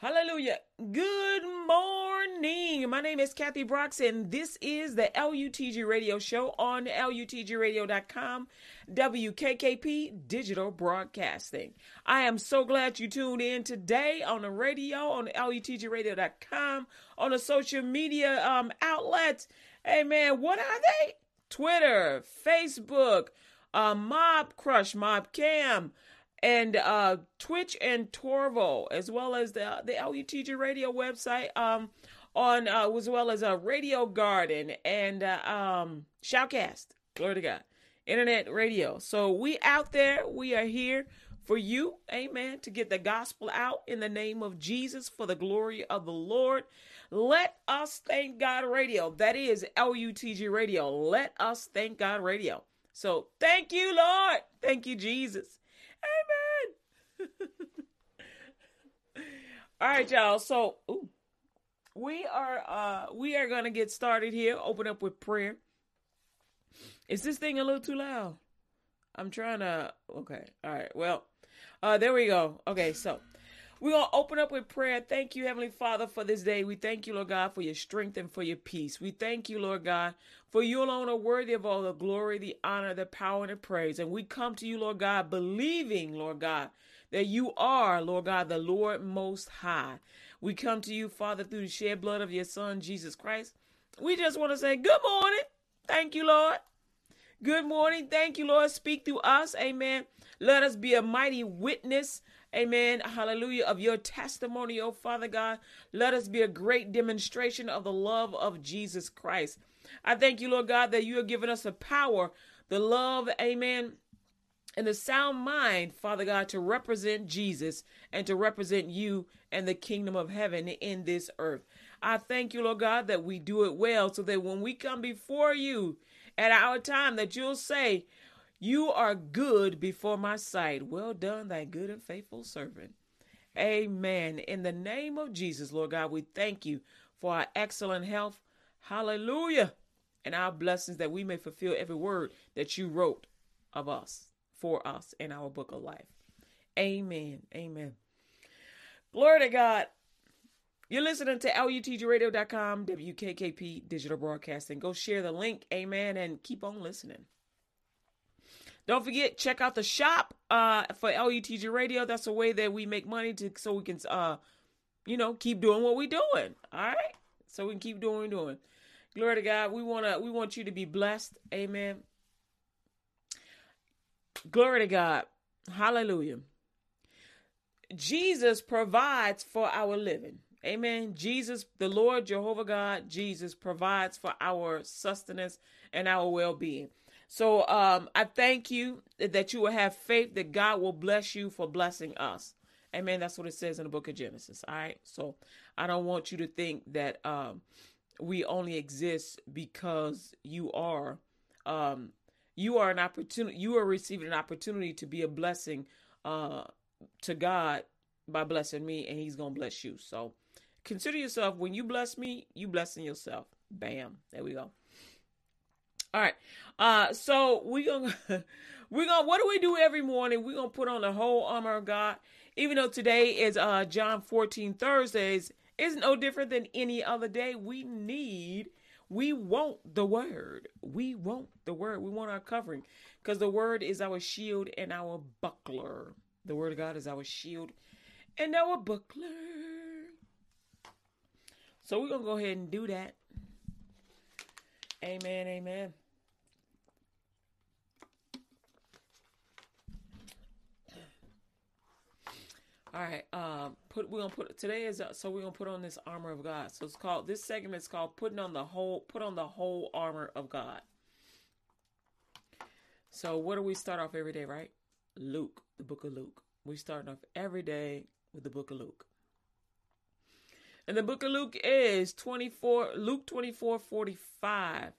Hallelujah. Good morning. My name is Kathy Brooks, and this is the LUTG Radio Show on LUTGRadio.com, WKKP Digital Broadcasting. I am so glad you tuned in today on the radio, on LUTGRadio.com, on the social media um, outlets. Hey, man, what are they? Twitter, Facebook, uh, Mob Crush, Mob Cam and uh, Twitch and Trovo, as well as the the LUTG Radio website, um, on uh, as well as a uh, Radio Garden and uh, um, Shoutcast. Glory to God, Internet Radio. So we out there. We are here for you, Amen, to get the gospel out in the name of Jesus for the glory of the Lord. Let us thank God Radio. That is LUTG Radio. Let us thank God Radio. So thank you, Lord. Thank you, Jesus. Amen. All right, y'all. So ooh, we are uh we are gonna get started here. Open up with prayer. Is this thing a little too loud? I'm trying to okay. All right. Well, uh there we go. Okay, so we're going to open up with prayer. Thank you, Heavenly Father, for this day. We thank you, Lord God, for your strength and for your peace. We thank you, Lord God, for you alone are worthy of all the glory, the honor, the power, and the praise. And we come to you, Lord God, believing, Lord God, that you are, Lord God, the Lord Most High. We come to you, Father, through the shed blood of your Son, Jesus Christ. We just want to say, Good morning. Thank you, Lord. Good morning. Thank you, Lord. Speak through us. Amen. Let us be a mighty witness Amen. Hallelujah. Of your testimony, oh Father God. Let us be a great demonstration of the love of Jesus Christ. I thank you, Lord God, that you have given us the power, the love, amen, and the sound mind, Father God, to represent Jesus and to represent you and the kingdom of heaven in this earth. I thank you, Lord God, that we do it well so that when we come before you at our time, that you'll say, you are good before my sight. Well done, thy good and faithful servant. Amen. In the name of Jesus, Lord God, we thank you for our excellent health. Hallelujah. And our blessings that we may fulfill every word that you wrote of us, for us in our book of life. Amen. Amen. Glory to God. You're listening to LUTGRadio.com, WKKP Digital Broadcasting. Go share the link. Amen. And keep on listening. Don't forget, check out the shop uh, for LUTG Radio. That's a way that we make money to so we can, uh, you know, keep doing what we're doing. All right, so we can keep doing doing. Glory to God. We wanna we want you to be blessed. Amen. Glory to God. Hallelujah. Jesus provides for our living. Amen. Jesus, the Lord Jehovah God, Jesus provides for our sustenance and our well being. So um, I thank you that you will have faith that God will bless you for blessing us. Amen. That's what it says in the book of Genesis. All right. So I don't want you to think that um, we only exist because you are. Um, you are an opportunity. You are receiving an opportunity to be a blessing uh, to God by blessing me, and He's gonna bless you. So consider yourself when you bless me, you blessing yourself. Bam. There we go. All right. Uh, so we gonna we gonna what do we do every morning? We're gonna put on the whole armor of God. Even though today is uh John 14 Thursdays, it's no different than any other day. We need, we want the word. We want the word. We want our covering. Because the word is our shield and our buckler. The word of God is our shield and our buckler. So we're gonna go ahead and do that. Amen, amen. All right. Um. Put. We're gonna put today is uh, so we're gonna put on this armor of God. So it's called this segment is called putting on the whole put on the whole armor of God. So what do we start off every day? Right. Luke, the book of Luke. We start off every day with the book of Luke. And the book of Luke is 24, Luke 24, 45.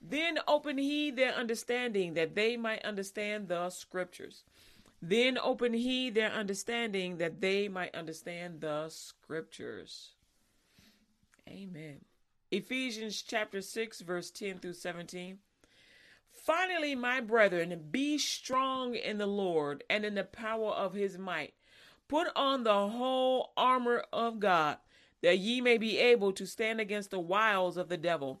Then open he their understanding that they might understand the scriptures. Then open he their understanding that they might understand the scriptures. Amen. Ephesians chapter 6, verse 10 through 17. Finally, my brethren, be strong in the Lord and in the power of his might. Put on the whole armor of God, that ye may be able to stand against the wiles of the devil.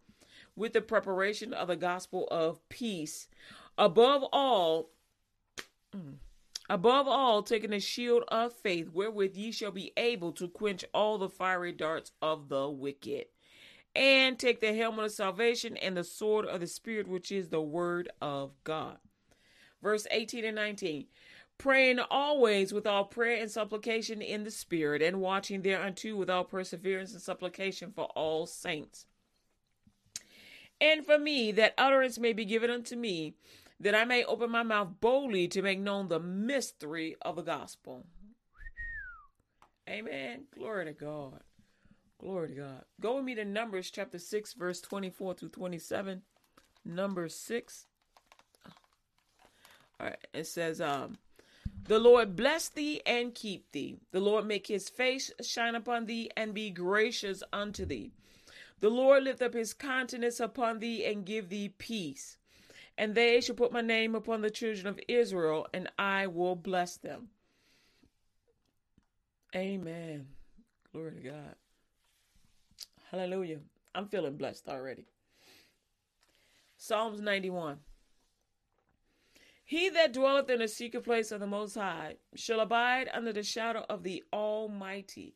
with the preparation of the gospel of peace. Above all, above all, taking the shield of faith, wherewith ye shall be able to quench all the fiery darts of the wicked. And take the helmet of salvation and the sword of the Spirit, which is the word of God. Verse 18 and 19 praying always with all prayer and supplication in the Spirit, and watching thereunto with all perseverance and supplication for all saints. And for me, that utterance may be given unto me, that I may open my mouth boldly to make known the mystery of the gospel. Amen. Glory to God. Glory to God. Go with me to Numbers chapter 6, verse 24 through 27. Number 6. All right. It says, um, the Lord bless thee and keep thee. The Lord make his face shine upon thee and be gracious unto thee. The Lord lift up his countenance upon thee and give thee peace. And they shall put my name upon the children of Israel, and I will bless them. Amen. Glory to God. Hallelujah. I'm feeling blessed already. Psalms 91. He that dwelleth in the secret place of the Most High shall abide under the shadow of the Almighty.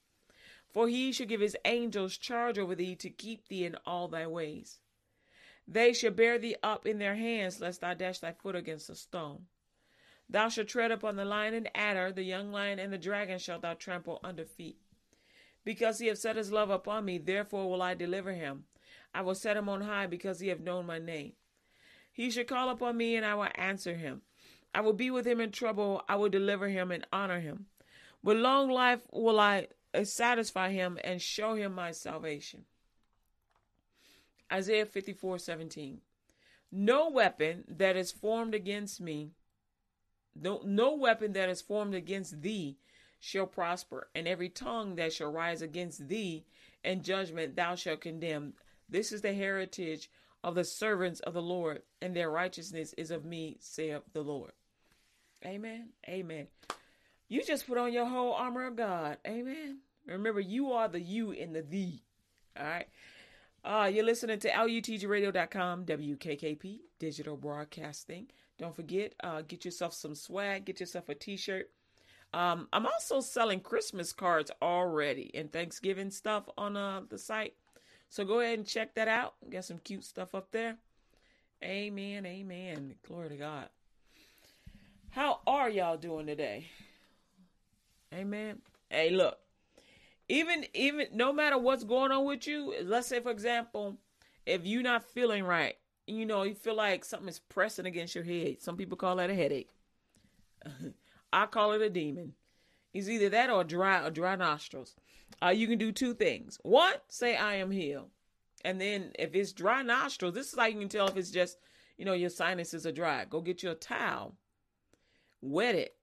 For he shall give his angels charge over thee to keep thee in all thy ways. They shall bear thee up in their hands, lest thou dash thy foot against a stone. Thou shalt tread upon the lion and adder, the young lion and the dragon shalt thou trample under feet. Because he hath set his love upon me, therefore will I deliver him. I will set him on high, because he hath known my name. He shall call upon me, and I will answer him. I will be with him in trouble. I will deliver him and honor him. With long life will I Uh, satisfy him and show him my salvation. Isaiah 54 17. No weapon that is formed against me, no, no weapon that is formed against thee shall prosper, and every tongue that shall rise against thee in judgment thou shalt condemn. This is the heritage of the servants of the Lord, and their righteousness is of me, saith the Lord. Amen. Amen. You just put on your whole armor of God. Amen. Remember, you are the you and the thee. All right. Uh, you're listening to LUTGRadio.com, WKKP, digital broadcasting. Don't forget, uh, get yourself some swag, get yourself a t shirt. Um, I'm also selling Christmas cards already and Thanksgiving stuff on uh, the site. So go ahead and check that out. Got some cute stuff up there. Amen. Amen. Glory to God. How are y'all doing today? Amen. Hey, look. Even even no matter what's going on with you, let's say for example, if you're not feeling right, you know, you feel like something is pressing against your head. Some people call that a headache. I call it a demon. It's either that or dry or dry nostrils. Uh, you can do two things. One, say I am healed. And then if it's dry nostrils, this is how you can tell if it's just, you know, your sinuses are dry. Go get you a towel wet it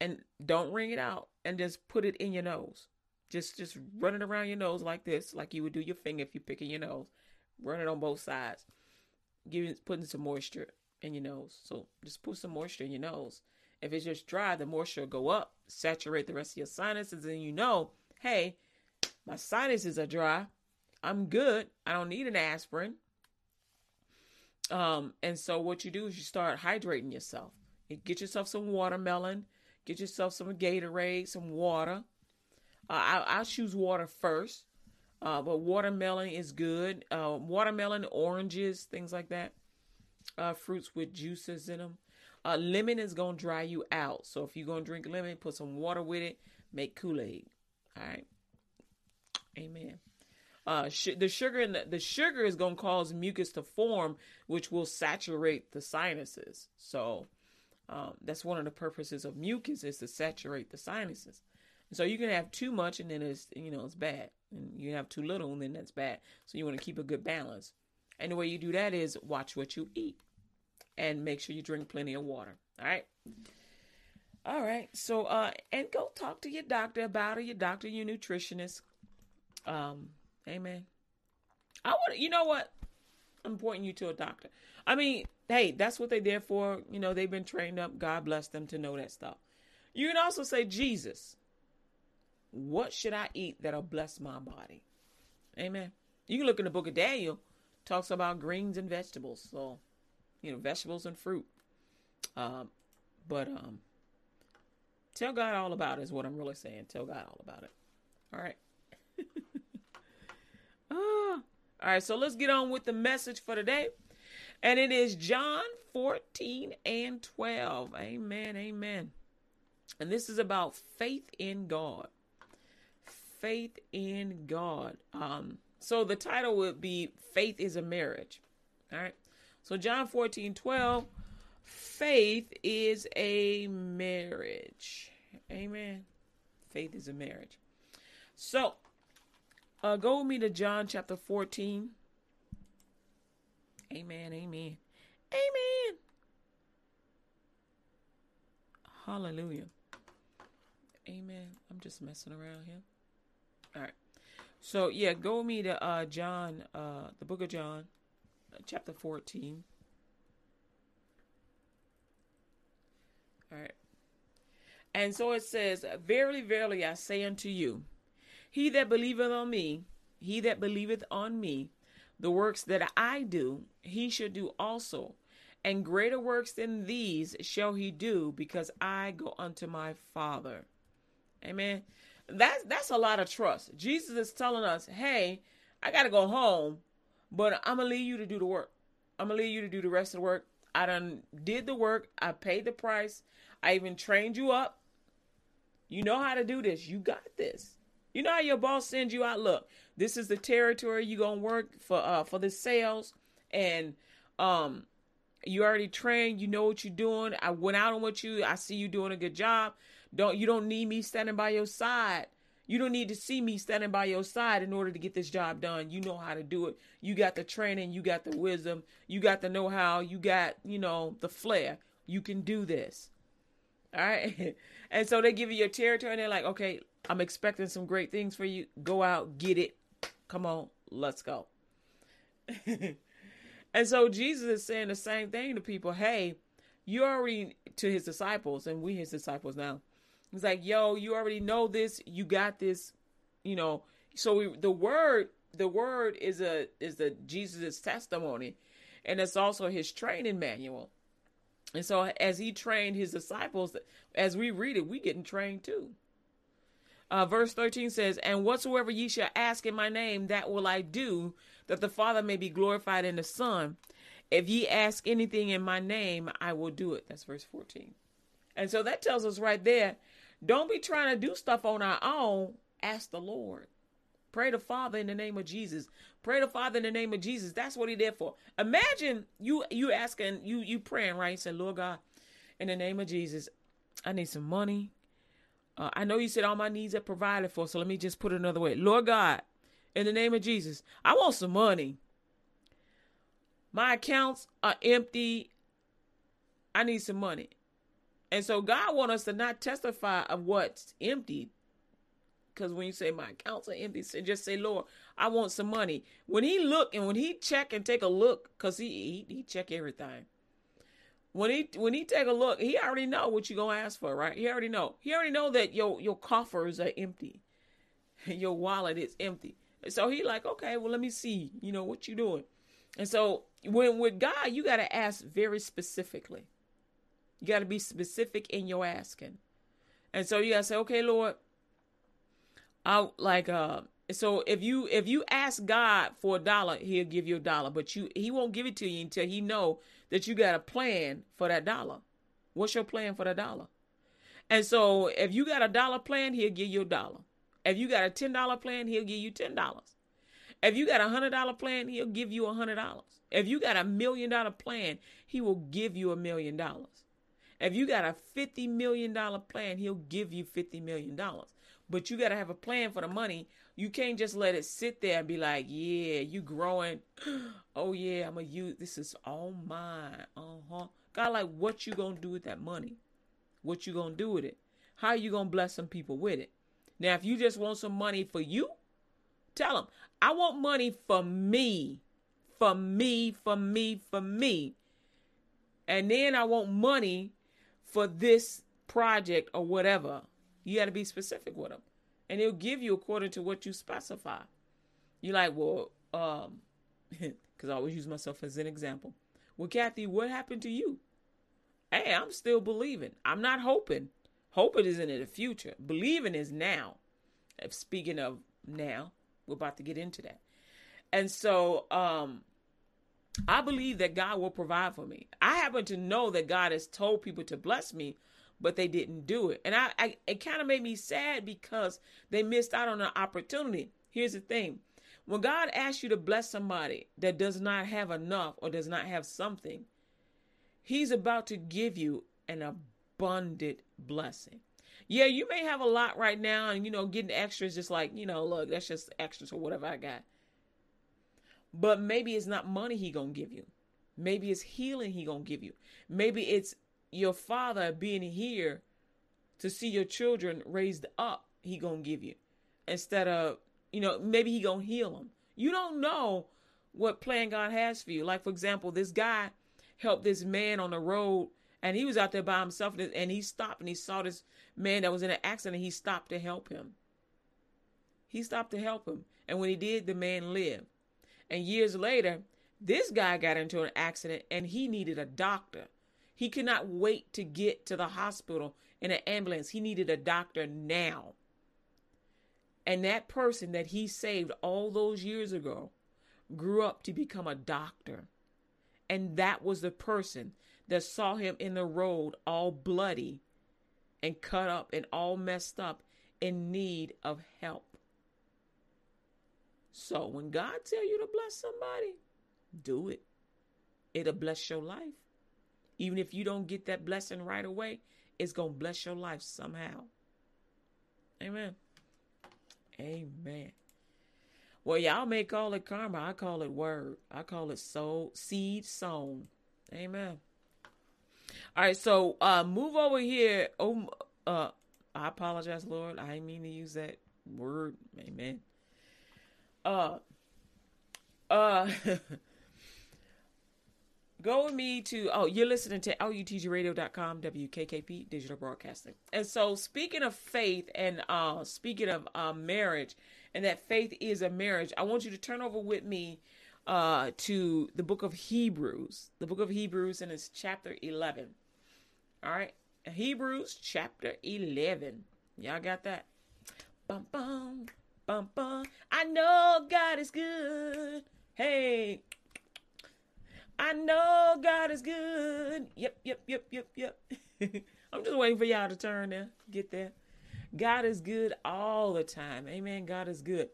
and don't wring it out and just put it in your nose. Just just run it around your nose like this, like you would do your finger if you're picking your nose. Run it on both sides. Giving putting some moisture in your nose. So just put some moisture in your nose. If it's just dry, the moisture will go up, saturate the rest of your sinuses, and you know, hey, my sinuses are dry. I'm good. I don't need an aspirin. Um, and so what you do is you start hydrating yourself. You get yourself some watermelon, get yourself some Gatorade, some water. Uh, I, I choose water first, uh, but watermelon is good. Uh, watermelon, oranges, things like that. Uh, fruits with juices in them. Uh, lemon is gonna dry you out. So if you're gonna drink lemon, put some water with it. Make Kool Aid. All right. Amen. Uh, sh- the sugar in the, the sugar is going to cause mucus to form, which will saturate the sinuses. So um, that's one of the purposes of mucus is to saturate the sinuses. And so you can have too much, and then it's you know it's bad, and you have too little, and then that's bad. So you want to keep a good balance. And the way you do that is watch what you eat, and make sure you drink plenty of water. All right. All right. So uh, and go talk to your doctor about it. Your doctor, your nutritionist. Um, Amen. I want you know what? I'm pointing you to a doctor. I mean, hey, that's what they're there for. You know, they've been trained up. God bless them to know that stuff. You can also say, Jesus, what should I eat that'll bless my body? Amen. You can look in the book of Daniel, talks about greens and vegetables. So, you know, vegetables and fruit. Um, but um, tell God all about it is what I'm really saying. Tell God all about it. All right. Ah. All right, so let's get on with the message for today. And it is John 14 and 12. Amen. Amen. And this is about faith in God. Faith in God. Um, so the title would be Faith is a Marriage. All right. So John 14, 12. Faith is a marriage. Amen. Faith is a marriage. So uh, go with me to John chapter 14. Amen, amen, amen. Hallelujah. Amen. I'm just messing around here. All right. So, yeah, go me to uh, John, uh, the book of John, uh, chapter 14. All right. And so it says, Verily, verily, I say unto you, he that believeth on me, he that believeth on me, the works that I do, he shall do also. And greater works than these shall he do, because I go unto my Father. Amen. That's that's a lot of trust. Jesus is telling us, hey, I gotta go home, but I'm gonna leave you to do the work. I'm gonna leave you to do the rest of the work. I done did the work. I paid the price. I even trained you up. You know how to do this. You got this. You know how your boss sends you out. Look, this is the territory you're gonna work for uh for the sales, and um, you already trained. You know what you're doing. I went out on with you. I see you doing a good job. Don't you don't need me standing by your side. You don't need to see me standing by your side in order to get this job done. You know how to do it. You got the training. You got the wisdom. You got the know how. You got you know the flair. You can do this. All right. And so they give you your territory and they're like, okay, I'm expecting some great things for you. Go out, get it. Come on, let's go. and so Jesus is saying the same thing to people. Hey, you already to his disciples, and we his disciples now. He's like, yo, you already know this. You got this. You know. So we, the word, the word is a is the Jesus' testimony, and it's also his training manual. And so as he trained his disciples, as we read it, we getting trained too. Uh, verse 13 says, And whatsoever ye shall ask in my name, that will I do, that the Father may be glorified in the Son. If ye ask anything in my name, I will do it. That's verse 14. And so that tells us right there don't be trying to do stuff on our own. Ask the Lord. Pray to Father in the name of Jesus. Pray to Father in the name of Jesus. That's what he did for. Imagine you you asking you you praying right. You Say, Lord God, in the name of Jesus, I need some money. Uh, I know you said all my needs are provided for, so let me just put it another way. Lord God, in the name of Jesus, I want some money. My accounts are empty. I need some money. And so God wants us to not testify of what's empty. because when you say my accounts are empty, say, just say, Lord, I want some money. When he look and when he check and take a look, because he, he he check everything. When he when he take a look, he already know what you gonna ask for, right? He already know. He already know that your your coffers are empty, your wallet is empty. So he like, okay, well let me see, you know what you doing. And so when with God, you got to ask very specifically. You got to be specific in your asking. And so you got to say, okay, Lord, I like uh so if you if you ask God for a dollar, he'll give you a dollar, but you he won't give it to you until he know that you got a plan for that dollar. What's your plan for the dollar? And so if you got a dollar plan, he'll give you a dollar. If you got a ten dollar plan, he'll give you ten dollars. If you got a hundred dollar plan, he'll give you a hundred dollars. If you got a million dollar plan, he will give you a million dollars. If you got a fifty million dollar plan, he'll give you fifty million dollars. But you got to have a plan for the money. You can't just let it sit there and be like, "Yeah, you growing. Oh yeah, I'm a you. This is all mine. Uh huh." God, like, what you gonna do with that money? What you gonna do with it? How you gonna bless some people with it? Now, if you just want some money for you, tell them, I want money for me, for me, for me, for me. And then I want money for this project or whatever. You got to be specific with them. And he'll give you according to what you specify. You're like, well, um, because I always use myself as an example. Well, Kathy, what happened to you? Hey, I'm still believing. I'm not hoping. Hoping isn't in the future. Believing is now. If Speaking of now, we're about to get into that. And so um I believe that God will provide for me. I happen to know that God has told people to bless me, but they didn't do it. And I, I it kind of made me sad because they missed out on an opportunity. Here's the thing. When God asks you to bless somebody that does not have enough or does not have something, he's about to give you an abundant blessing. Yeah, you may have a lot right now, and you know, getting extras just like, you know, look, that's just extra or whatever I got. But maybe it's not money he gonna give you. Maybe it's healing he gonna give you. Maybe it's your father being here to see your children raised up, he gonna give you. Instead of, you know, maybe he gonna heal them. You don't know what plan God has for you. Like, for example, this guy helped this man on the road and he was out there by himself and he stopped and he saw this man that was in an accident. and He stopped to help him. He stopped to help him. And when he did, the man lived. And years later, this guy got into an accident and he needed a doctor. He could not wait to get to the hospital in an ambulance. He needed a doctor now. And that person that he saved all those years ago grew up to become a doctor. And that was the person that saw him in the road all bloody and cut up and all messed up in need of help. So when God tell you to bless somebody, do it. It'll bless your life. Even if you don't get that blessing right away, it's going to bless your life somehow. Amen. Amen. Well, y'all may call it karma. I call it word. I call it soul, seed sown. Amen. All right, so uh move over here. Oh uh I apologize, Lord. I didn't mean to use that word. Amen. Uh uh go with me to oh you're listening to lutgradio.com wkkp digital broadcasting and so speaking of faith and uh speaking of uh marriage and that faith is a marriage i want you to turn over with me uh to the book of hebrews the book of hebrews and it's chapter 11 all right. Hebrews chapter 11. Y'all got that? Bum, bum, bum, bum. I know God is good. Hey. I know God is good. Yep, yep, yep, yep, yep. I'm just waiting for y'all to turn there. Get there. God is good all the time. Amen. God is good.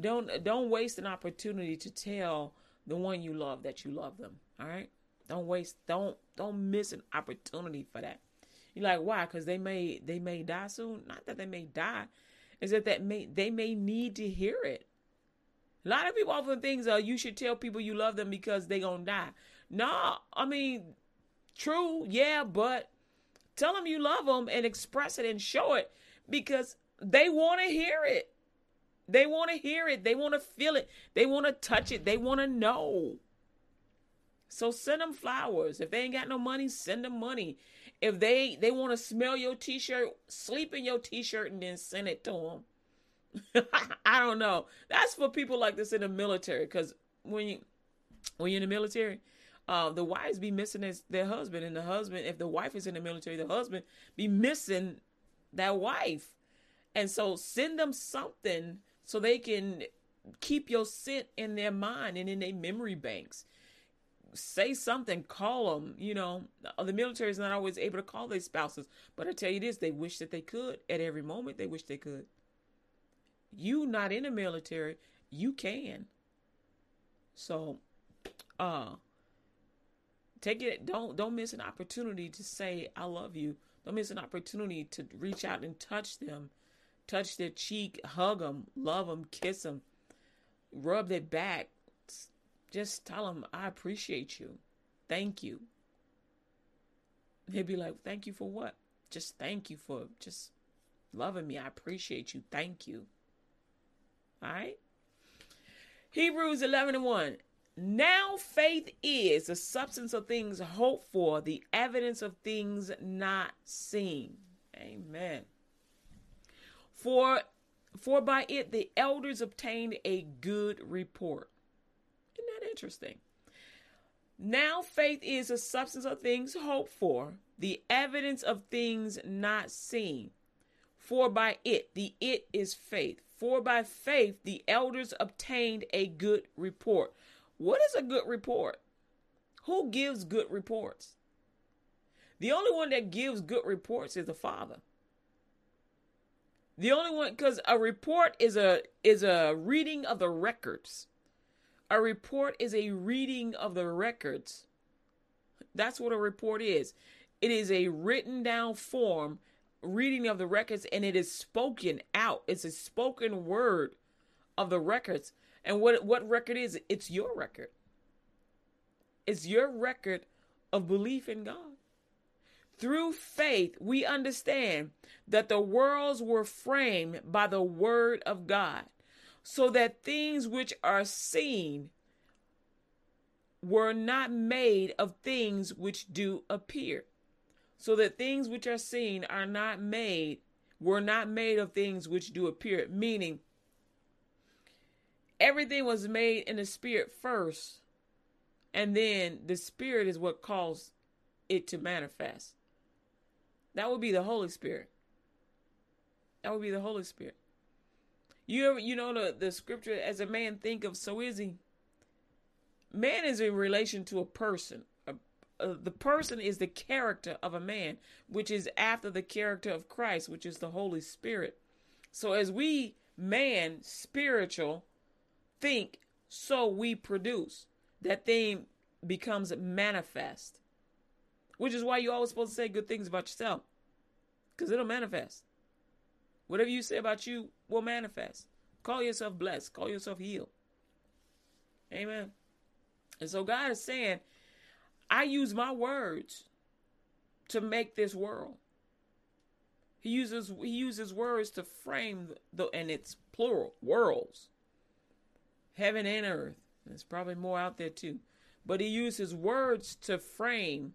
Don't don't waste an opportunity to tell the one you love that you love them. All right? Don't waste don't don't miss an opportunity for that. You're like, why? Because they may they may die soon. Not that they may die, is that that may they may need to hear it. A lot of people often think uh, you should tell people you love them because they gonna die. No, I mean, true, yeah, but tell them you love them and express it and show it because they want to hear it. They want to hear it. They want to feel it. They want to touch it. They want to know. So send them flowers. If they ain't got no money, send them money. If they they want to smell your t-shirt, sleep in your t-shirt and then send it to them. I don't know. That's for people like this in the military cuz when you when you're in the military, uh, the wives be missing his, their husband, and the husband, if the wife is in the military, the husband be missing that wife. And so send them something so they can keep your scent in their mind and in their memory banks say something, call them. You know, the military is not always able to call their spouses, but I tell you this: they wish that they could. At every moment, they wish they could. You not in the military, you can. So, uh, take it. Don't don't miss an opportunity to say I love you. Don't miss an opportunity to reach out and touch them, touch their cheek, hug them, love them, kiss them, rub their back, just tell them, I appreciate you. Thank you. They'd be like, Thank you for what? Just thank you for just loving me. I appreciate you. Thank you. All right. Hebrews 11 and 1. Now faith is the substance of things hoped for, the evidence of things not seen. Amen. For for by it the elders obtained a good report Isn't that interesting? Now faith is the substance of things hoped for, the evidence of things not seen. For by it, the it is faith. For by faith the elders obtained a good report. What is a good report? Who gives good reports? The only one that gives good reports is the Father. The only one cuz a report is a is a reading of the records. A report is a reading of the records. That's what a report is. It is a written down form reading of the records and it is spoken out. It's a spoken word of the records. And what what record is it? It's your record. It's your record of belief in God. Through faith, we understand that the worlds were framed by the word of God so that things which are seen were not made of things which do appear. So that things which are seen are not made, were not made of things which do appear. Meaning, everything was made in the spirit first, and then the spirit is what caused it to manifest. That would be the Holy Spirit. That would be the Holy Spirit. You ever, you know the, the scripture as a man think of so is he. Man is in relation to a person. A, the person is the character of a man, which is after the character of Christ, which is the Holy Spirit. So as we man spiritual think, so we produce. That thing becomes manifest. Which is why you're always supposed to say good things about yourself. Because it'll manifest. Whatever you say about you will manifest. Call yourself blessed. Call yourself healed. Amen. And so God is saying, I use my words to make this world. He uses he uses words to frame the and it's plural worlds. Heaven and earth. There's probably more out there too. But he uses words to frame.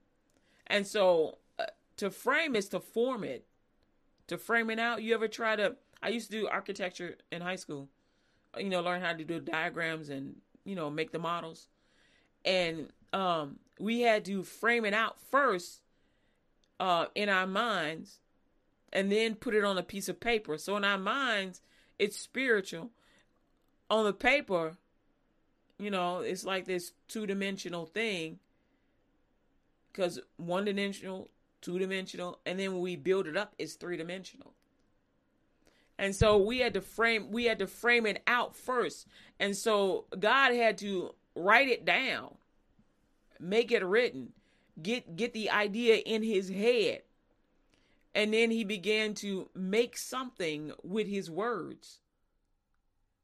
And so uh, to frame is to form it to frame it out. You ever try to? I used to do architecture in high school. You know, learn how to do diagrams and you know make the models, and um, we had to frame it out first uh, in our minds, and then put it on a piece of paper. So in our minds, it's spiritual. On the paper, you know, it's like this two dimensional thing because one dimensional two dimensional, and then when we build it up, it's three dimensional. And so we had to frame we had to frame it out first. And so God had to write it down, make it written, get get the idea in his head. And then he began to make something with his words.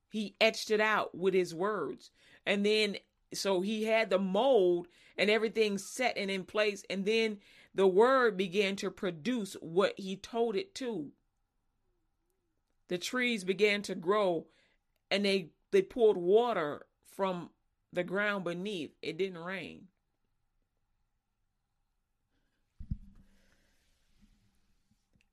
He etched it out with his words. And then so he had the mold and everything set and in place and then the word began to produce what he told it to. the trees began to grow and they they poured water from the ground beneath. It didn't rain.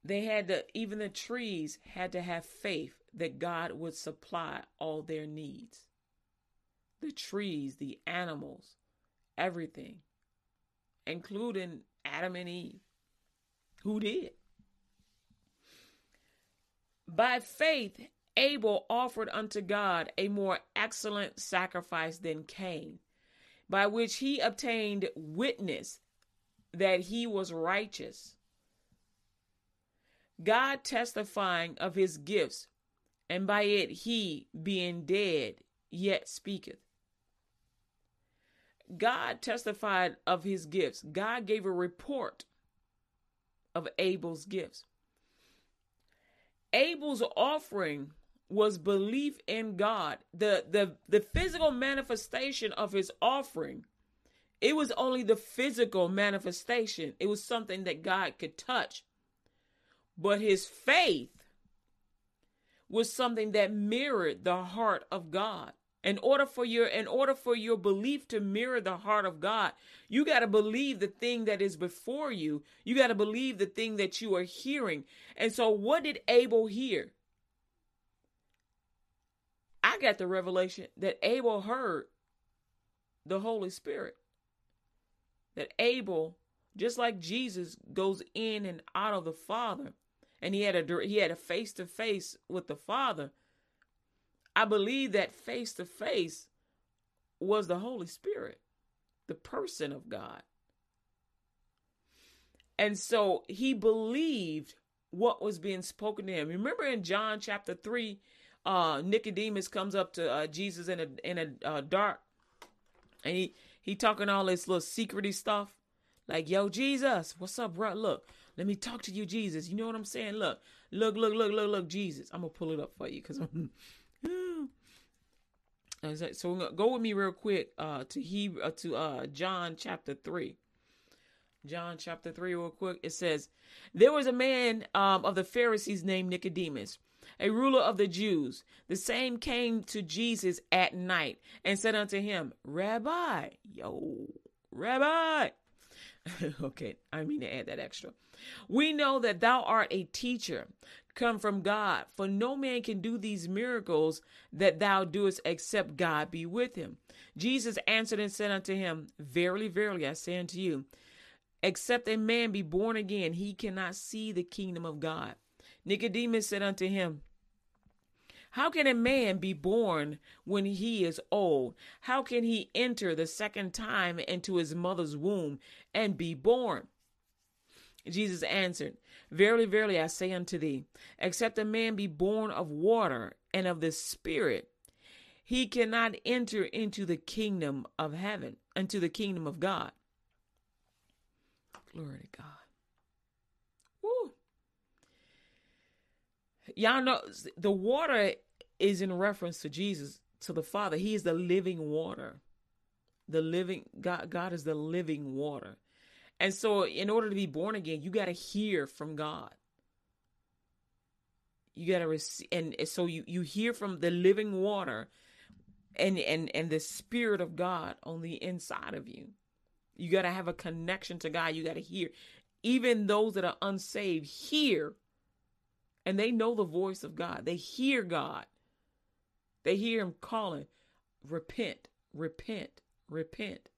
They had to, even the trees had to have faith that God would supply all their needs. The trees, the animals, everything, including Adam and Eve, who did. By faith, Abel offered unto God a more excellent sacrifice than Cain, by which he obtained witness that he was righteous. God testifying of his gifts, and by it he, being dead, yet speaketh. God testified of his gifts. God gave a report of Abel's gifts. Abel's offering was belief in God. The the the physical manifestation of his offering, it was only the physical manifestation. It was something that God could touch. But his faith was something that mirrored the heart of God. In order for your in order for your belief to mirror the heart of God, you got to believe the thing that is before you. You got to believe the thing that you are hearing. And so what did Abel hear? I got the revelation that Abel heard the Holy Spirit. That Abel, just like Jesus, goes in and out of the Father, and he had a he had a face to face with the Father. I believe that face to face was the Holy Spirit, the person of God. And so he believed what was being spoken to him. Remember in John chapter 3, uh, Nicodemus comes up to uh, Jesus in a in a uh, dark, and he he talking all this little secrety stuff, like "Yo, Jesus, what's up, bro? Look, let me talk to you, Jesus. You know what I'm saying? Look, look, look, look, look, look, Jesus. I'm gonna pull it up for you because I'm so go with me real quick uh, to Hebrew uh, to uh, John chapter three. John chapter three, real quick. It says, "There was a man um, of the Pharisees named Nicodemus, a ruler of the Jews. The same came to Jesus at night and said unto him, Rabbi, yo, Rabbi." okay, I mean to add that extra. We know that thou art a teacher come from God. For no man can do these miracles that thou doest except God be with him. Jesus answered and said unto him, Verily, verily, I say unto you, except a man be born again, he cannot see the kingdom of God. Nicodemus said unto him, how can a man be born when he is old? How can he enter the second time into his mother's womb and be born? Jesus answered, Verily, verily, I say unto thee, except a man be born of water and of the Spirit, he cannot enter into the kingdom of heaven, into the kingdom of God. Glory to God. Woo. Y'all know the water is in reference to Jesus, to the Father. He is the living water. The living God, God is the living water. And so, in order to be born again, you got to hear from God. You got to receive, and so you you hear from the living water, and and and the Spirit of God on the inside of you. You got to have a connection to God. You got to hear. Even those that are unsaved hear, and they know the voice of God. They hear God. They hear Him calling, repent, repent, repent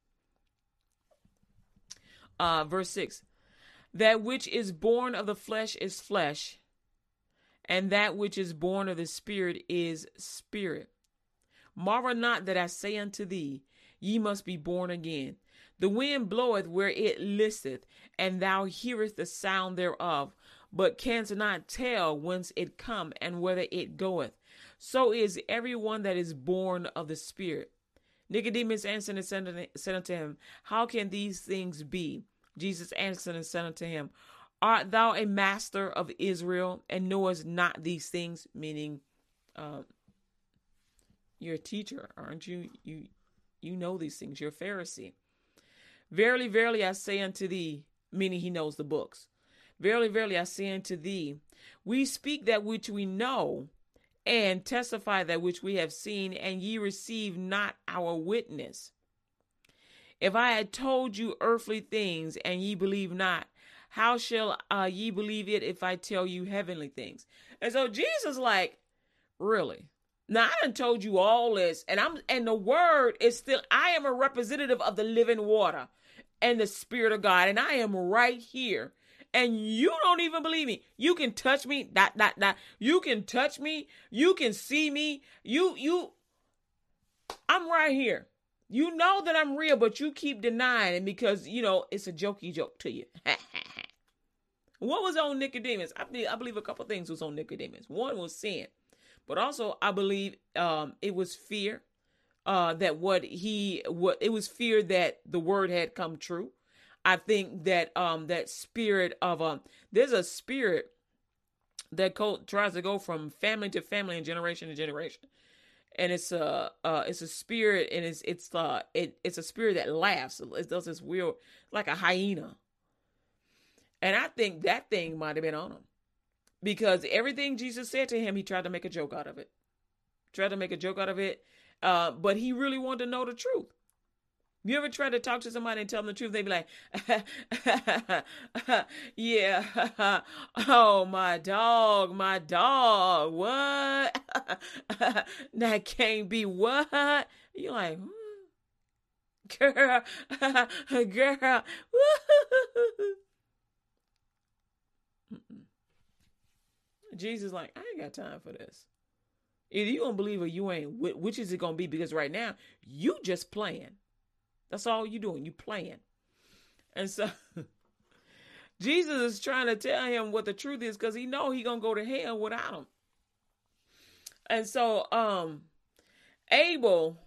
uh, verse 6 That which is born of the flesh is flesh, and that which is born of the Spirit is spirit. Marvel not that I say unto thee, Ye must be born again. The wind bloweth where it listeth, and thou hearest the sound thereof, but canst not tell whence it come and whither it goeth. So is every one that is born of the Spirit. Nicodemus answered and said unto him, How can these things be? Jesus answered and said unto him, Art thou a master of Israel and knowest not these things? Meaning, uh, you're a teacher, aren't you? You you know these things. You're a Pharisee. Verily, verily, I say unto thee, meaning he knows the books. Verily, verily, I say unto thee, we speak that which we know, and testify that which we have seen, and ye receive not our witness. If I had told you earthly things, and ye believe not, how shall uh, ye believe it if I tell you heavenly things? And so Jesus, like, really? Now I done told you all this, and I'm and the word is still I am a representative of the living water and the spirit of God, and I am right here. And you don't even believe me. You can touch me, dot dot dot. You can touch me. You can see me. You you. I'm right here. You know that I'm real, but you keep denying it because you know it's a jokey joke to you. what was on Nicodemus? I believe, I believe a couple things was on Nicodemus. One was sin, but also I believe um, it was fear uh, that what he what it was fear that the word had come true. I think that um, that spirit of um, there's a spirit that tries to go from family to family and generation to generation. And it's a uh, it's a spirit and it's it's uh it, it's a spirit that laughs. It does this weird like a hyena. And i think that thing might have been on him because everything jesus said to him he tried to make a joke out of it. Tried to make a joke out of it uh, but he really wanted to know the truth you ever try to talk to somebody and tell them the truth? They be like, "Yeah, oh my dog, my dog, what? that can't be what?" You're like, hmm? "Girl, girl." Jesus, like, I ain't got time for this. Either you gonna believe or you ain't. Which is it gonna be? Because right now you just playing. That's all you doing. You playing. And so Jesus is trying to tell him what the truth is because he know he gonna go to hell without him. And so um Abel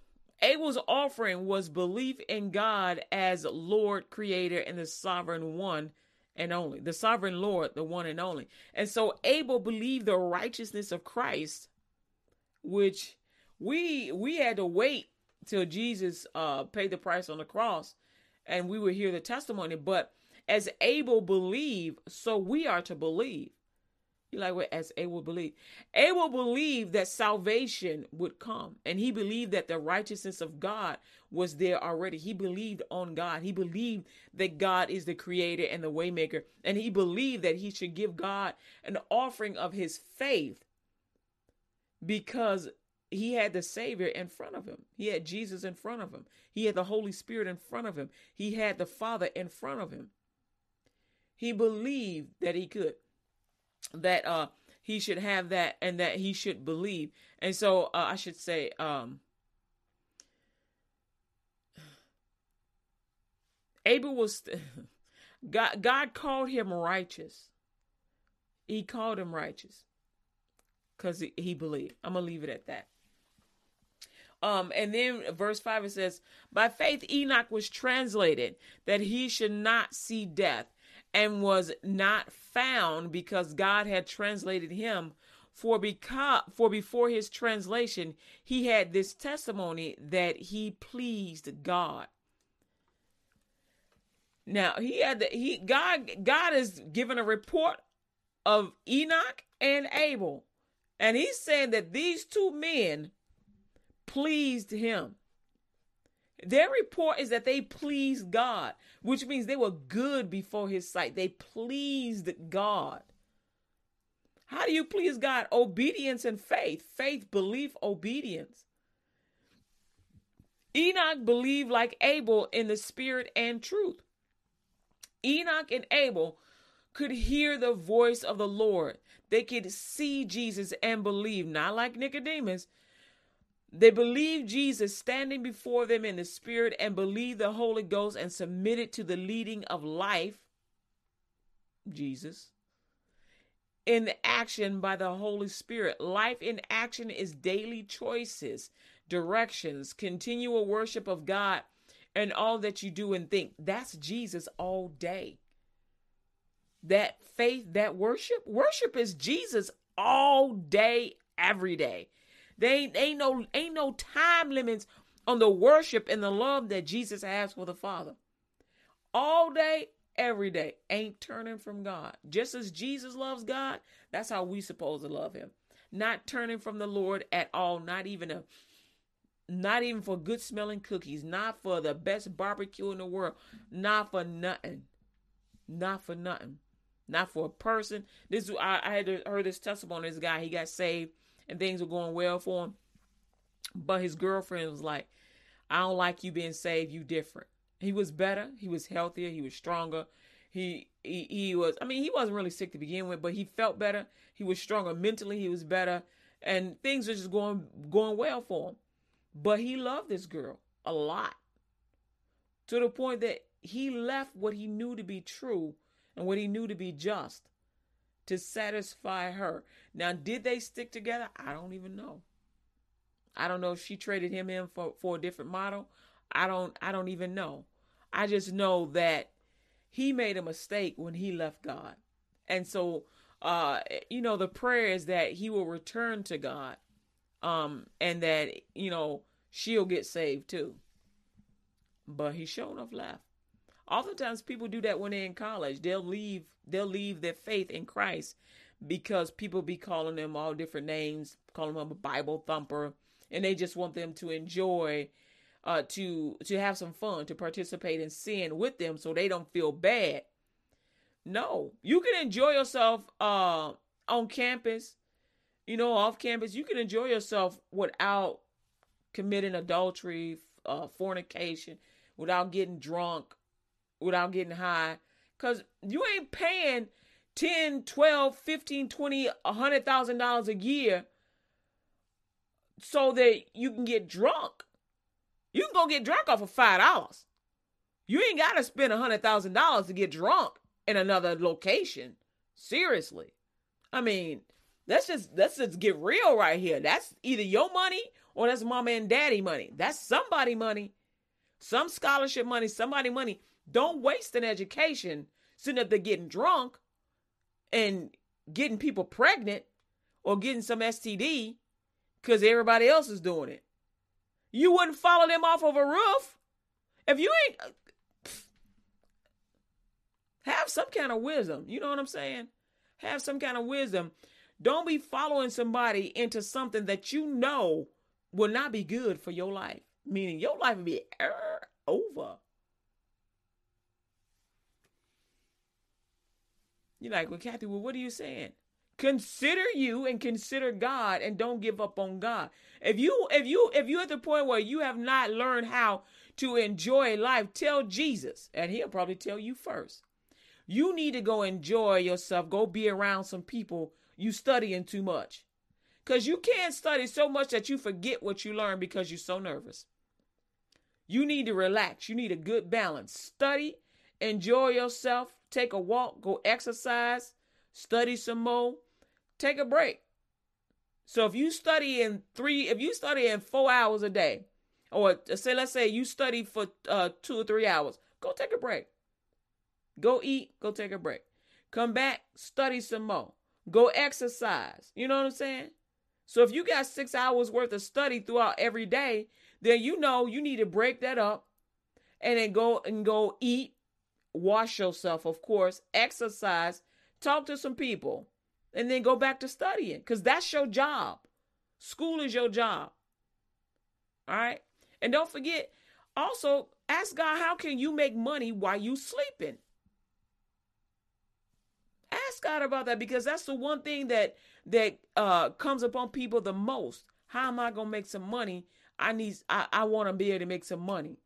Abel's offering was belief in God as Lord, Creator, and the sovereign one and only, the sovereign Lord, the one and only. And so Abel believed the righteousness of Christ, which we we had to wait till Jesus uh, paid the price on the cross and we would hear the testimony. But as Abel believed, so we are to believe. You like what as Abel believed? Abel believed that salvation would come, and he believed that the righteousness of God was there already. He believed on God. He believed that God is the creator and the waymaker, and he believed that he should give God an offering of his faith because he had the Savior in front of him. He had Jesus in front of him. He had the Holy Spirit in front of him. He had the Father in front of him. He believed that he could, that uh, he should have that, and that he should believe. And so uh, I should say, um, Abel was God. God called him righteous. He called him righteous because he, he believed. I'm gonna leave it at that. Um, and then verse 5 it says, By faith Enoch was translated that he should not see death, and was not found because God had translated him. For because for before his translation, he had this testimony that he pleased God. Now he had the, he God God is given a report of Enoch and Abel, and he's saying that these two men pleased him. Their report is that they pleased God, which means they were good before his sight. They pleased God. How do you please God? Obedience and faith. Faith, belief, obedience. Enoch believed like Abel in the spirit and truth. Enoch and Abel could hear the voice of the Lord. They could see Jesus and believe, not like Nicodemus, they believed Jesus standing before them in the Spirit and believed the Holy Ghost and submitted to the leading of life, Jesus, in action by the Holy Spirit. Life in action is daily choices, directions, continual worship of God, and all that you do and think. That's Jesus all day. That faith, that worship, worship is Jesus all day, every day. They ain't, no ain't no time limits on the worship and the love that Jesus has for the Father. All day, every day ain't turning from God. Just as Jesus loves God, that's how we supposed to love him. Not turning from the Lord at all, not even a not even for good smelling cookies, not for the best barbecue in the world, not for nothing. Not for nothing. Not for a person. This I, I had heard this testimony. This guy, he got saved and things were going well for him. But his girlfriend was like, I don't like you being saved, you different. He was better, he was healthier, he was stronger. He, he he was I mean, he wasn't really sick to begin with, but he felt better. He was stronger mentally, he was better, and things were just going going well for him. But he loved this girl a lot. To the point that he left what he knew to be true and what he knew to be just to satisfy her. Now, did they stick together? I don't even know. I don't know if she traded him in for, for a different model. I don't I don't even know. I just know that he made a mistake when he left God. And so uh you know the prayer is that he will return to God um and that you know she'll get saved too. But he sure enough left. Oftentimes people do that when they're in college. They'll leave they'll leave their faith in Christ because people be calling them all different names, calling them a Bible thumper, and they just want them to enjoy uh to to have some fun, to participate in sin with them so they don't feel bad. No, you can enjoy yourself uh on campus, you know, off campus. You can enjoy yourself without committing adultery, uh fornication, without getting drunk, without getting high cuz you ain't paying 10, 12, 15, 20, 100,000 dollars a year so that you can get drunk. You can go get drunk off of five dollars. You ain't got to spend a hundred thousand dollars to get drunk in another location. Seriously, I mean, let's just let's just get real right here. That's either your money or that's mama and daddy money. That's somebody money, some scholarship money, somebody money. Don't waste an education sitting up there getting drunk and getting people pregnant or getting some STD because everybody else is doing it. You wouldn't follow them off of a roof. If you ain't have some kind of wisdom, you know what I'm saying? Have some kind of wisdom. Don't be following somebody into something that you know will not be good for your life. Meaning your life will be er, over. You're like, well, Kathy, well, what are you saying? Consider you and consider God and don't give up on God. If you if you if you're at the point where you have not learned how to enjoy life, tell Jesus and he'll probably tell you first. You need to go enjoy yourself. Go be around some people you studying too much. Cuz you can't study so much that you forget what you learned because you're so nervous. You need to relax. You need a good balance. Study, enjoy yourself, take a walk, go exercise, study some more take a break. So if you study in three, if you study in four hours a day, or say let's say you study for uh, two or three hours, go take a break. Go eat, go take a break. Come back, study some more. Go exercise. You know what I'm saying? So if you got six hours worth of study throughout every day, then you know you need to break that up and then go and go eat, wash yourself, of course, exercise, talk to some people, and then go back to studying because that's your job. School is your job. All right. And don't forget, also ask God, how can you make money while you sleeping? Ask God about that because that's the one thing that that uh comes upon people the most. How am I gonna make some money? I need I, I want to be able to make some money.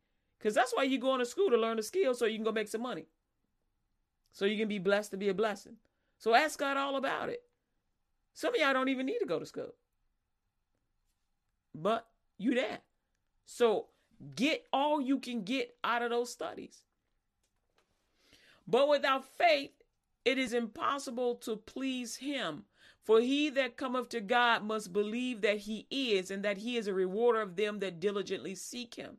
Cause that's why you going to school to learn the skills so you can go make some money. So you can be blessed to be a blessing. So ask God all about it. Some of y'all don't even need to go to school. But you there. So get all you can get out of those studies. But without faith, it is impossible to please him. For he that cometh to God must believe that he is, and that he is a rewarder of them that diligently seek him.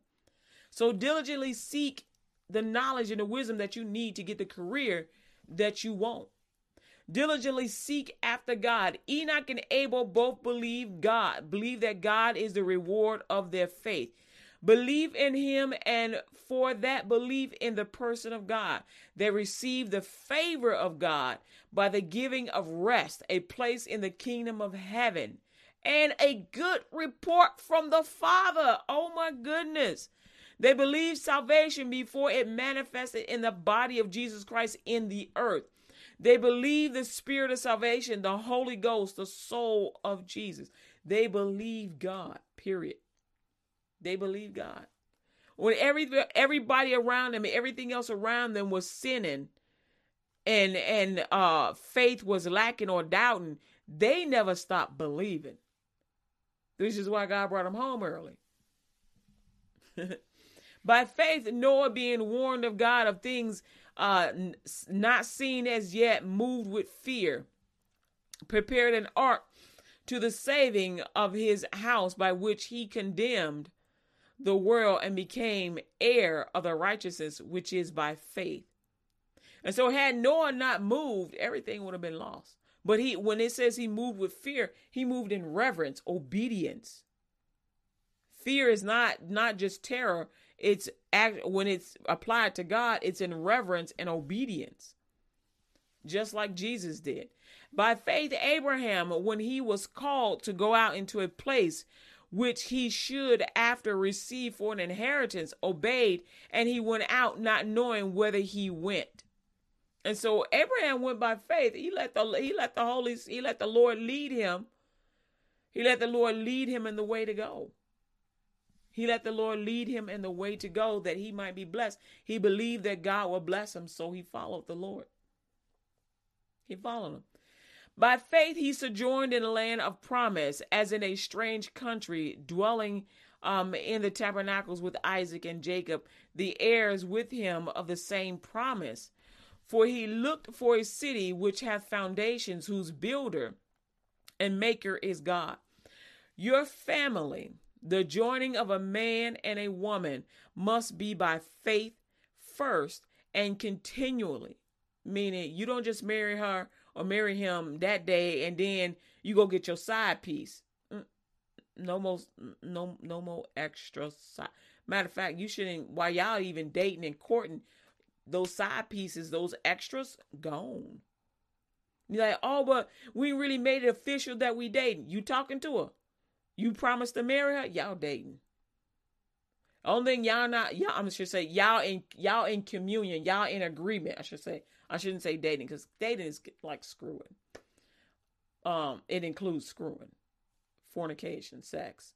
So diligently seek the knowledge and the wisdom that you need to get the career that you want. Diligently seek after God. Enoch and Abel both believe God, believe that God is the reward of their faith. Believe in him, and for that belief in the person of God, they receive the favor of God by the giving of rest, a place in the kingdom of heaven, and a good report from the Father. Oh my goodness. They believed salvation before it manifested in the body of Jesus Christ in the earth. They believed the spirit of salvation, the Holy Ghost, the soul of Jesus. They believed God, period. They believed God. When every everybody around them, everything else around them was sinning and and uh faith was lacking or doubting, they never stopped believing. This is why God brought them home early. By faith, Noah being warned of God of things uh, not seen as yet, moved with fear, prepared an ark to the saving of his house, by which he condemned the world and became heir of the righteousness which is by faith. And so, had Noah not moved, everything would have been lost. But he, when it says he moved with fear, he moved in reverence, obedience. Fear is not not just terror; it's when it's applied to God, it's in reverence and obedience. Just like Jesus did. By faith, Abraham, when he was called to go out into a place which he should after receive for an inheritance, obeyed, and he went out not knowing whether he went. And so Abraham went by faith. He let the he let the Holy he let the Lord lead him. He let the Lord lead him in the way to go. He let the Lord lead him in the way to go that he might be blessed. He believed that God would bless him, so he followed the Lord. He followed him. By faith, he sojourned in a land of promise, as in a strange country, dwelling um, in the tabernacles with Isaac and Jacob, the heirs with him of the same promise. For he looked for a city which hath foundations, whose builder and maker is God. Your family the joining of a man and a woman must be by faith first and continually. Meaning, you don't just marry her or marry him that day and then you go get your side piece. Mm, no more, no, no more extra side. Matter of fact, you shouldn't. While y'all even dating and courting, those side pieces, those extras, gone. You're like, oh, but we really made it official that we dating. You talking to her? You promised to marry her, y'all dating. Only thing y'all not y'all I'm should say y'all in y'all in communion, y'all in agreement. I should say I shouldn't say dating because dating is like screwing. Um, it includes screwing, fornication, sex.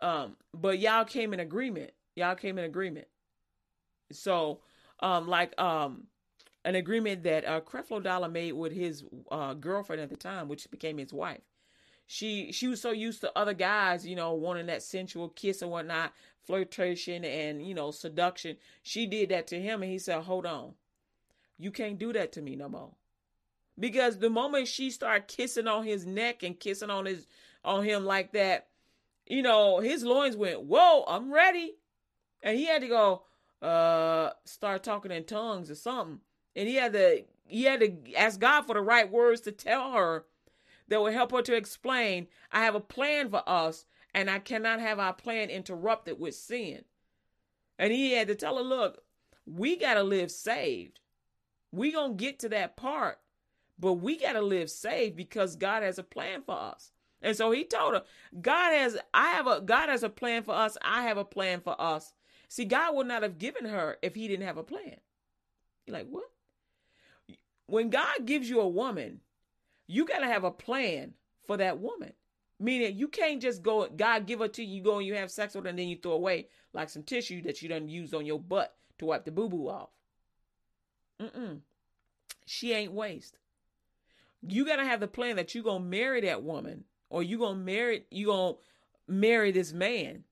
Um, but y'all came in agreement. Y'all came in agreement. So, um, like um, an agreement that uh, Creflo Dollar made with his uh, girlfriend at the time, which became his wife she she was so used to other guys, you know, wanting that sensual kiss and whatnot, flirtation and you know seduction. She did that to him, and he said, "Hold on, you can't do that to me no more." Because the moment she started kissing on his neck and kissing on his on him like that, you know, his loins went, "Whoa, I'm ready," and he had to go, uh, start talking in tongues or something, and he had to he had to ask God for the right words to tell her that will help her to explain I have a plan for us and I cannot have our plan interrupted with sin. And he had to tell her, look, we got to live saved. We going to get to that part, but we got to live saved because God has a plan for us. And so he told her, God has I have a God has a plan for us. I have a plan for us. See, God would not have given her if he didn't have a plan. You're like, what? When God gives you a woman, you got to have a plan for that woman. Meaning you can't just go, God give her to you, you go and you have sex with her, and then you throw away like some tissue that you done used on your butt to wipe the boo boo off. Mm-mm. She ain't waste. You gotta have the plan that you gonna marry that woman, or you gonna marry you gonna marry this man.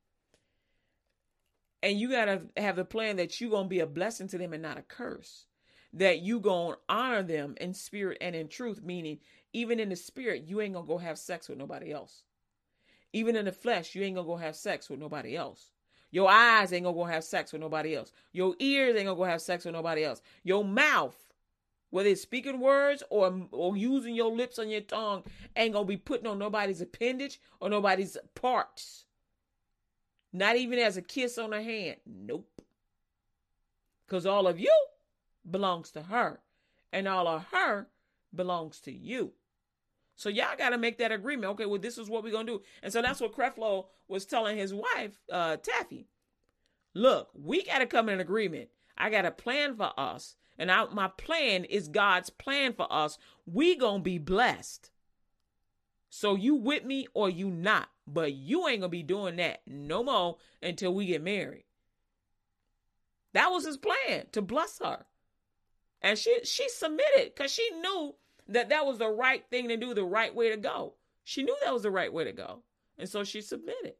And you gotta have the plan that you gonna be a blessing to them and not a curse. That you gonna honor them in spirit and in truth, meaning even in the spirit, you ain't gonna go have sex with nobody else. Even in the flesh, you ain't gonna go have sex with nobody else. Your eyes ain't gonna go have sex with nobody else. Your ears ain't gonna go have sex with nobody else. Your mouth, whether it's speaking words or or using your lips on your tongue, ain't gonna be putting on nobody's appendage or nobody's parts. Not even as a kiss on the hand. Nope. Because all of you belongs to her, and all of her belongs to you. So y'all got to make that agreement. Okay, well, this is what we're gonna do, and so that's what Creflo was telling his wife, uh, Taffi. Look, we got to come in an agreement. I got a plan for us, and I, my plan is God's plan for us. We gonna be blessed. So you with me or you not, but you ain't gonna be doing that no more until we get married. That was his plan to bless her, and she she submitted because she knew that that was the right thing to do, the right way to go. She knew that was the right way to go, and so she submitted,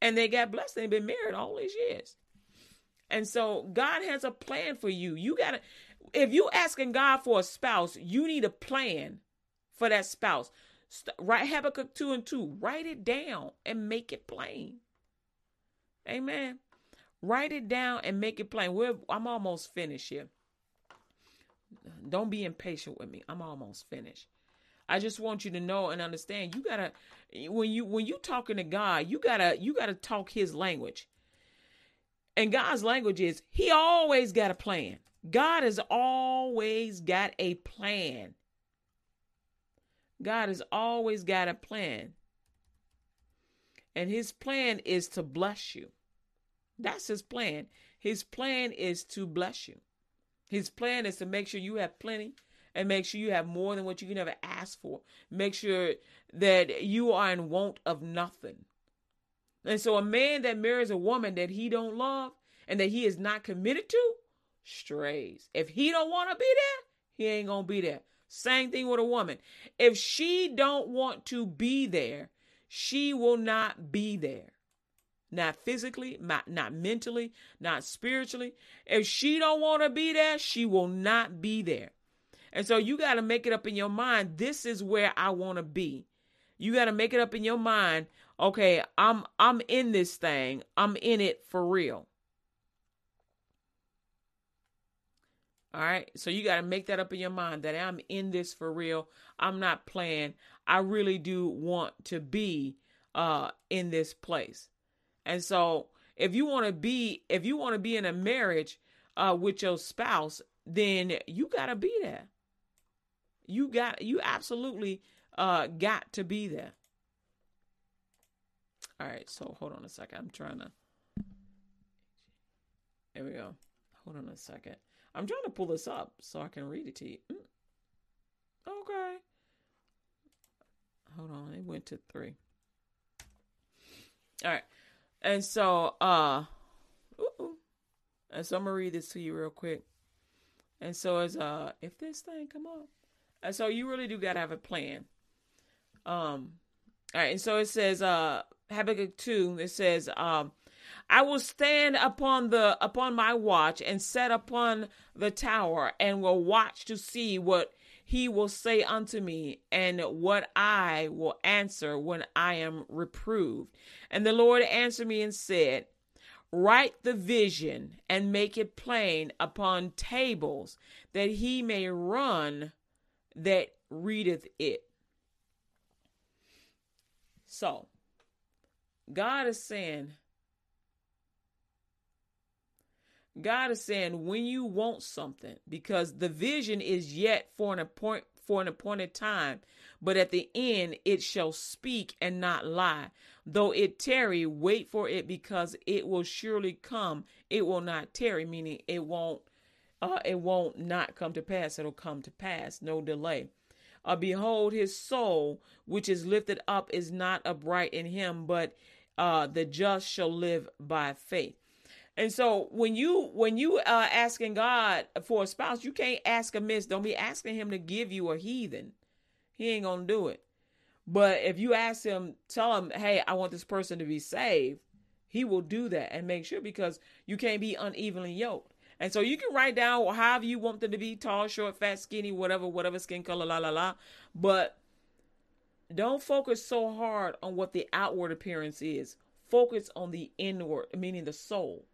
and they got blessed. They've been married all these years. And so God has a plan for you. You got to, if you asking God for a spouse, you need a plan for that spouse. Write Habakkuk 2 and 2. Write it down and make it plain. Amen. Write it down and make it plain. We're, I'm almost finished here. Don't be impatient with me. I'm almost finished. I just want you to know and understand. You gotta when you when you talking to God, you gotta you gotta talk His language. And God's language is He always got a plan. God has always got a plan. God has always got a plan. And his plan is to bless you. That's his plan. His plan is to bless you. His plan is to make sure you have plenty and make sure you have more than what you can ever ask for. Make sure that you are in want of nothing. And so a man that marries a woman that he don't love and that he is not committed to strays. If he don't want to be there, he ain't going to be there. Same thing with a woman. If she don't want to be there, she will not be there. Not physically, not, not mentally, not spiritually. If she don't want to be there, she will not be there. And so you got to make it up in your mind, this is where I want to be. You got to make it up in your mind, okay, I'm I'm in this thing. I'm in it for real. All right. So you got to make that up in your mind that I'm in this for real. I'm not playing. I really do want to be uh in this place. And so if you want to be if you want to be in a marriage uh with your spouse, then you got to be there. You got you absolutely uh got to be there. All right, so hold on a second. I'm trying to There we go. Hold on a second. I'm trying to pull this up so I can read it to you. Mm. Okay. Hold on. It went to three. All right. And so, uh, ooh, and so I'm gonna read this to you real quick. And so as uh, if this thing come up, and so you really do gotta have a plan. Um, all right. And so it says, uh, Habakkuk two. It says, um, I will stand upon the upon my watch and set upon the tower and will watch to see what he will say unto me and what I will answer when I am reproved. And the Lord answered me and said, Write the vision and make it plain upon tables that he may run that readeth it. So, God is saying, God is saying when you want something, because the vision is yet for an appoint for an appointed time, but at the end it shall speak and not lie. Though it tarry, wait for it because it will surely come. It will not tarry, meaning it won't uh, it won't not come to pass. It'll come to pass, no delay. Uh, behold, his soul, which is lifted up, is not upright in him, but uh, the just shall live by faith. And so when you when you uh asking God for a spouse, you can't ask amiss. Don't be asking him to give you a heathen. He ain't gonna do it. But if you ask him, tell him, hey, I want this person to be saved, he will do that and make sure because you can't be unevenly yoked. And so you can write down however you want them to be tall, short, fat, skinny, whatever, whatever skin color, la la la. But don't focus so hard on what the outward appearance is. Focus on the inward, meaning the soul.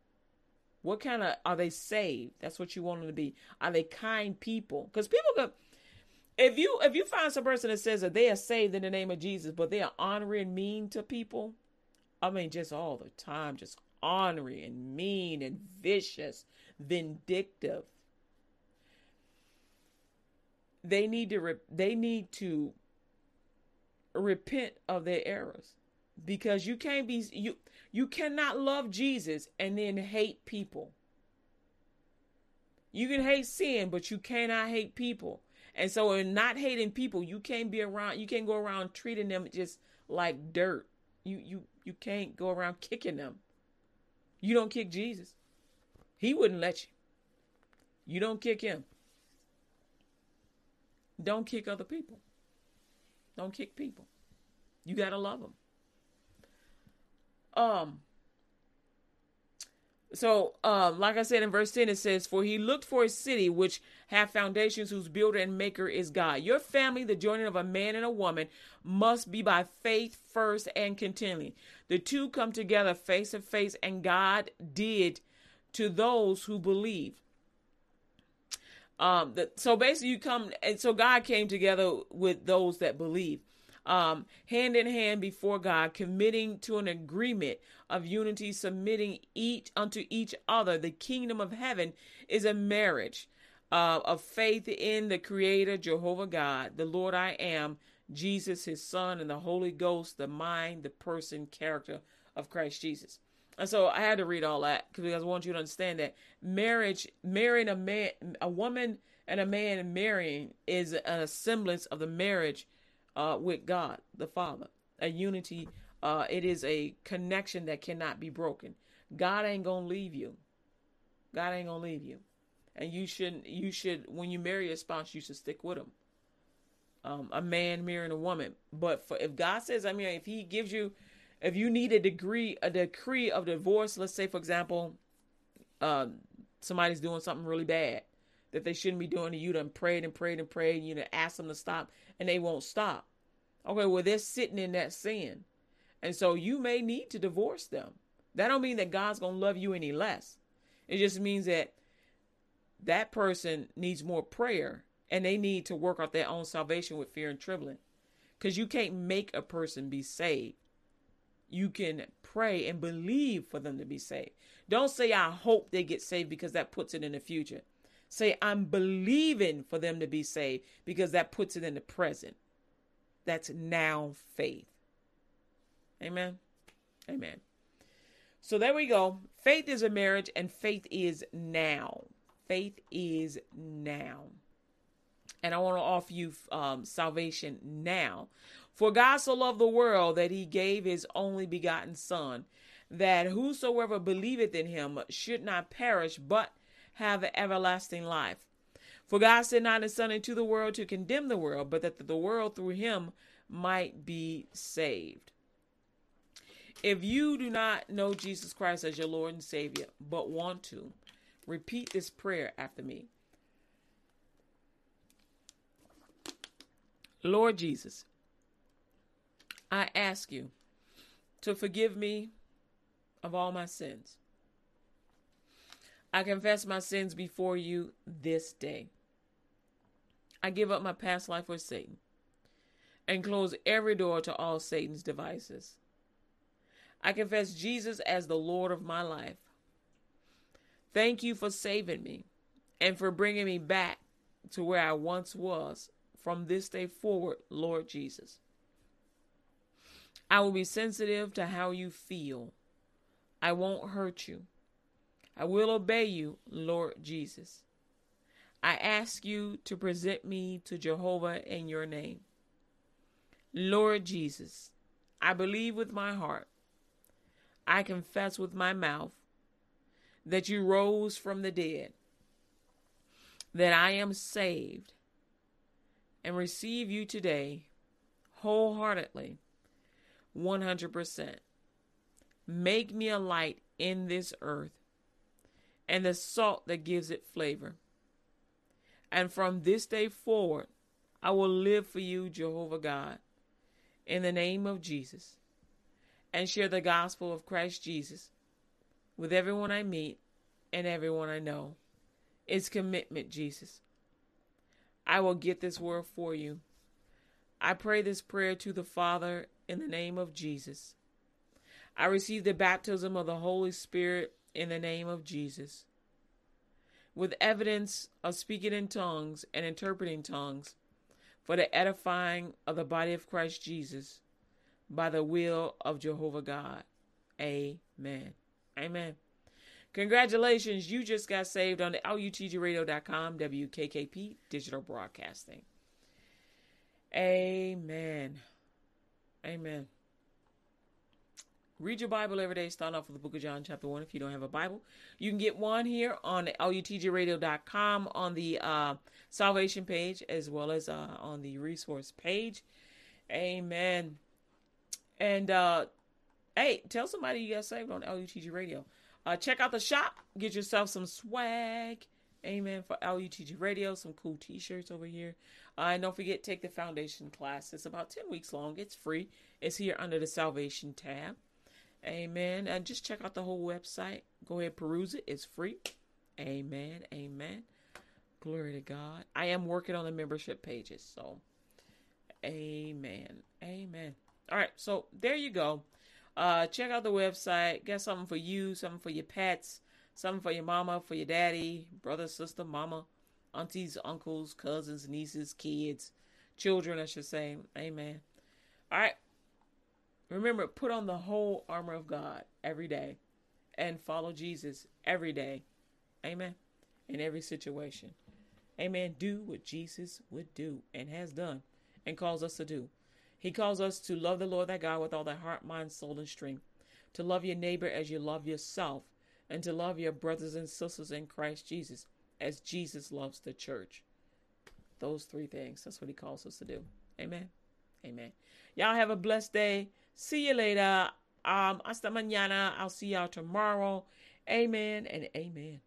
What kind of are they saved? That's what you want them to be. Are they kind people? Because people could if you if you find some person that says that they are saved in the name of Jesus, but they are honoring and mean to people, I mean, just all the time, just ornery and mean and vicious, vindictive. They need to re- they need to repent of their errors because you can't be you you cannot love Jesus and then hate people. You can hate sin, but you cannot hate people. And so in not hating people, you can't be around you can't go around treating them just like dirt. You you you can't go around kicking them. You don't kick Jesus. He wouldn't let you. You don't kick him. Don't kick other people. Don't kick people. You got to love them. Um so, um, like I said in verse 10, it says, For he looked for a city which have foundations, whose builder and maker is God. Your family, the joining of a man and a woman, must be by faith first and continually. The two come together face to face, and God did to those who believe. Um, the, so basically, you come, and so God came together with those that believe um, hand in hand before God, committing to an agreement of unity, submitting each unto each other. The kingdom of heaven is a marriage uh, of faith in the Creator, Jehovah God, the Lord I am, Jesus, His Son, and the Holy Ghost, the mind, the person, character of Christ Jesus. And so I had to read all that because I want you to understand that marriage, marrying a man, a woman and a man marrying is a semblance of the marriage uh, with God the Father, a unity. Uh, it is a connection that cannot be broken. God ain't gonna leave you. God ain't gonna leave you, and you shouldn't. You should when you marry a spouse, you should stick with him. Um, a man marrying a woman, but for if God says, I mean, if He gives you, if you need a degree, a decree of divorce, let's say, for example, uh, somebody's doing something really bad that they shouldn't be doing to you, done prayed and prayed and prayed, and you know, ask them to stop, and they won't stop. Okay, well, they're sitting in that sin. And so you may need to divorce them. That don't mean that God's going to love you any less. It just means that that person needs more prayer and they need to work out their own salvation with fear and trembling. Because you can't make a person be saved. You can pray and believe for them to be saved. Don't say, I hope they get saved because that puts it in the future. Say, I'm believing for them to be saved because that puts it in the present. That's now faith. Amen. Amen. So there we go. Faith is a marriage, and faith is now. Faith is now. And I want to offer you um, salvation now. For God so loved the world that he gave his only begotten Son, that whosoever believeth in him should not perish, but have everlasting life. For God sent not his Son into the world to condemn the world, but that the world through him might be saved. If you do not know Jesus Christ as your Lord and Savior, but want to, repeat this prayer after me. Lord Jesus, I ask you to forgive me of all my sins. I confess my sins before you this day. I give up my past life with Satan and close every door to all Satan's devices. I confess Jesus as the Lord of my life. Thank you for saving me and for bringing me back to where I once was from this day forward, Lord Jesus. I will be sensitive to how you feel. I won't hurt you. I will obey you, Lord Jesus. I ask you to present me to Jehovah in your name. Lord Jesus, I believe with my heart, I confess with my mouth that you rose from the dead, that I am saved, and receive you today wholeheartedly, 100%. Make me a light in this earth and the salt that gives it flavor. And from this day forward, I will live for you, Jehovah God, in the name of Jesus, and share the gospel of Christ Jesus with everyone I meet and everyone I know. It's commitment, Jesus. I will get this word for you. I pray this prayer to the Father in the name of Jesus. I receive the baptism of the Holy Spirit in the name of Jesus. With evidence of speaking in tongues and interpreting tongues for the edifying of the body of Christ Jesus by the will of Jehovah God. Amen. Amen. Congratulations, you just got saved on the LUTGRadio.com, WKKP Digital Broadcasting. Amen. Amen. Read your Bible every day. Start off with the book of John, chapter 1, if you don't have a Bible. You can get one here on LUTGRadio.com on the uh, salvation page as well as uh, on the resource page. Amen. And uh, hey, tell somebody you got saved on LUTG Radio. Uh, check out the shop. Get yourself some swag. Amen. For LUTG Radio, some cool t shirts over here. Uh, and don't forget, take the foundation class. It's about 10 weeks long. It's free. It's here under the salvation tab. Amen. And just check out the whole website. Go ahead, peruse it. It's free. Amen. Amen. Glory to God. I am working on the membership pages. So, amen. Amen. All right. So, there you go. Uh, check out the website. Get something for you, something for your pets, something for your mama, for your daddy, brother, sister, mama, aunties, uncles, cousins, nieces, kids, children, I should say. Amen. All right. Remember, put on the whole armor of God every day and follow Jesus every day. Amen. In every situation. Amen. Do what Jesus would do and has done and calls us to do. He calls us to love the Lord thy God with all thy heart, mind, soul, and strength, to love your neighbor as you love yourself, and to love your brothers and sisters in Christ Jesus as Jesus loves the church. Those three things. That's what he calls us to do. Amen. Amen. Y'all have a blessed day. See you later. Um, hasta mañana. I'll see y'all tomorrow. Amen and amen.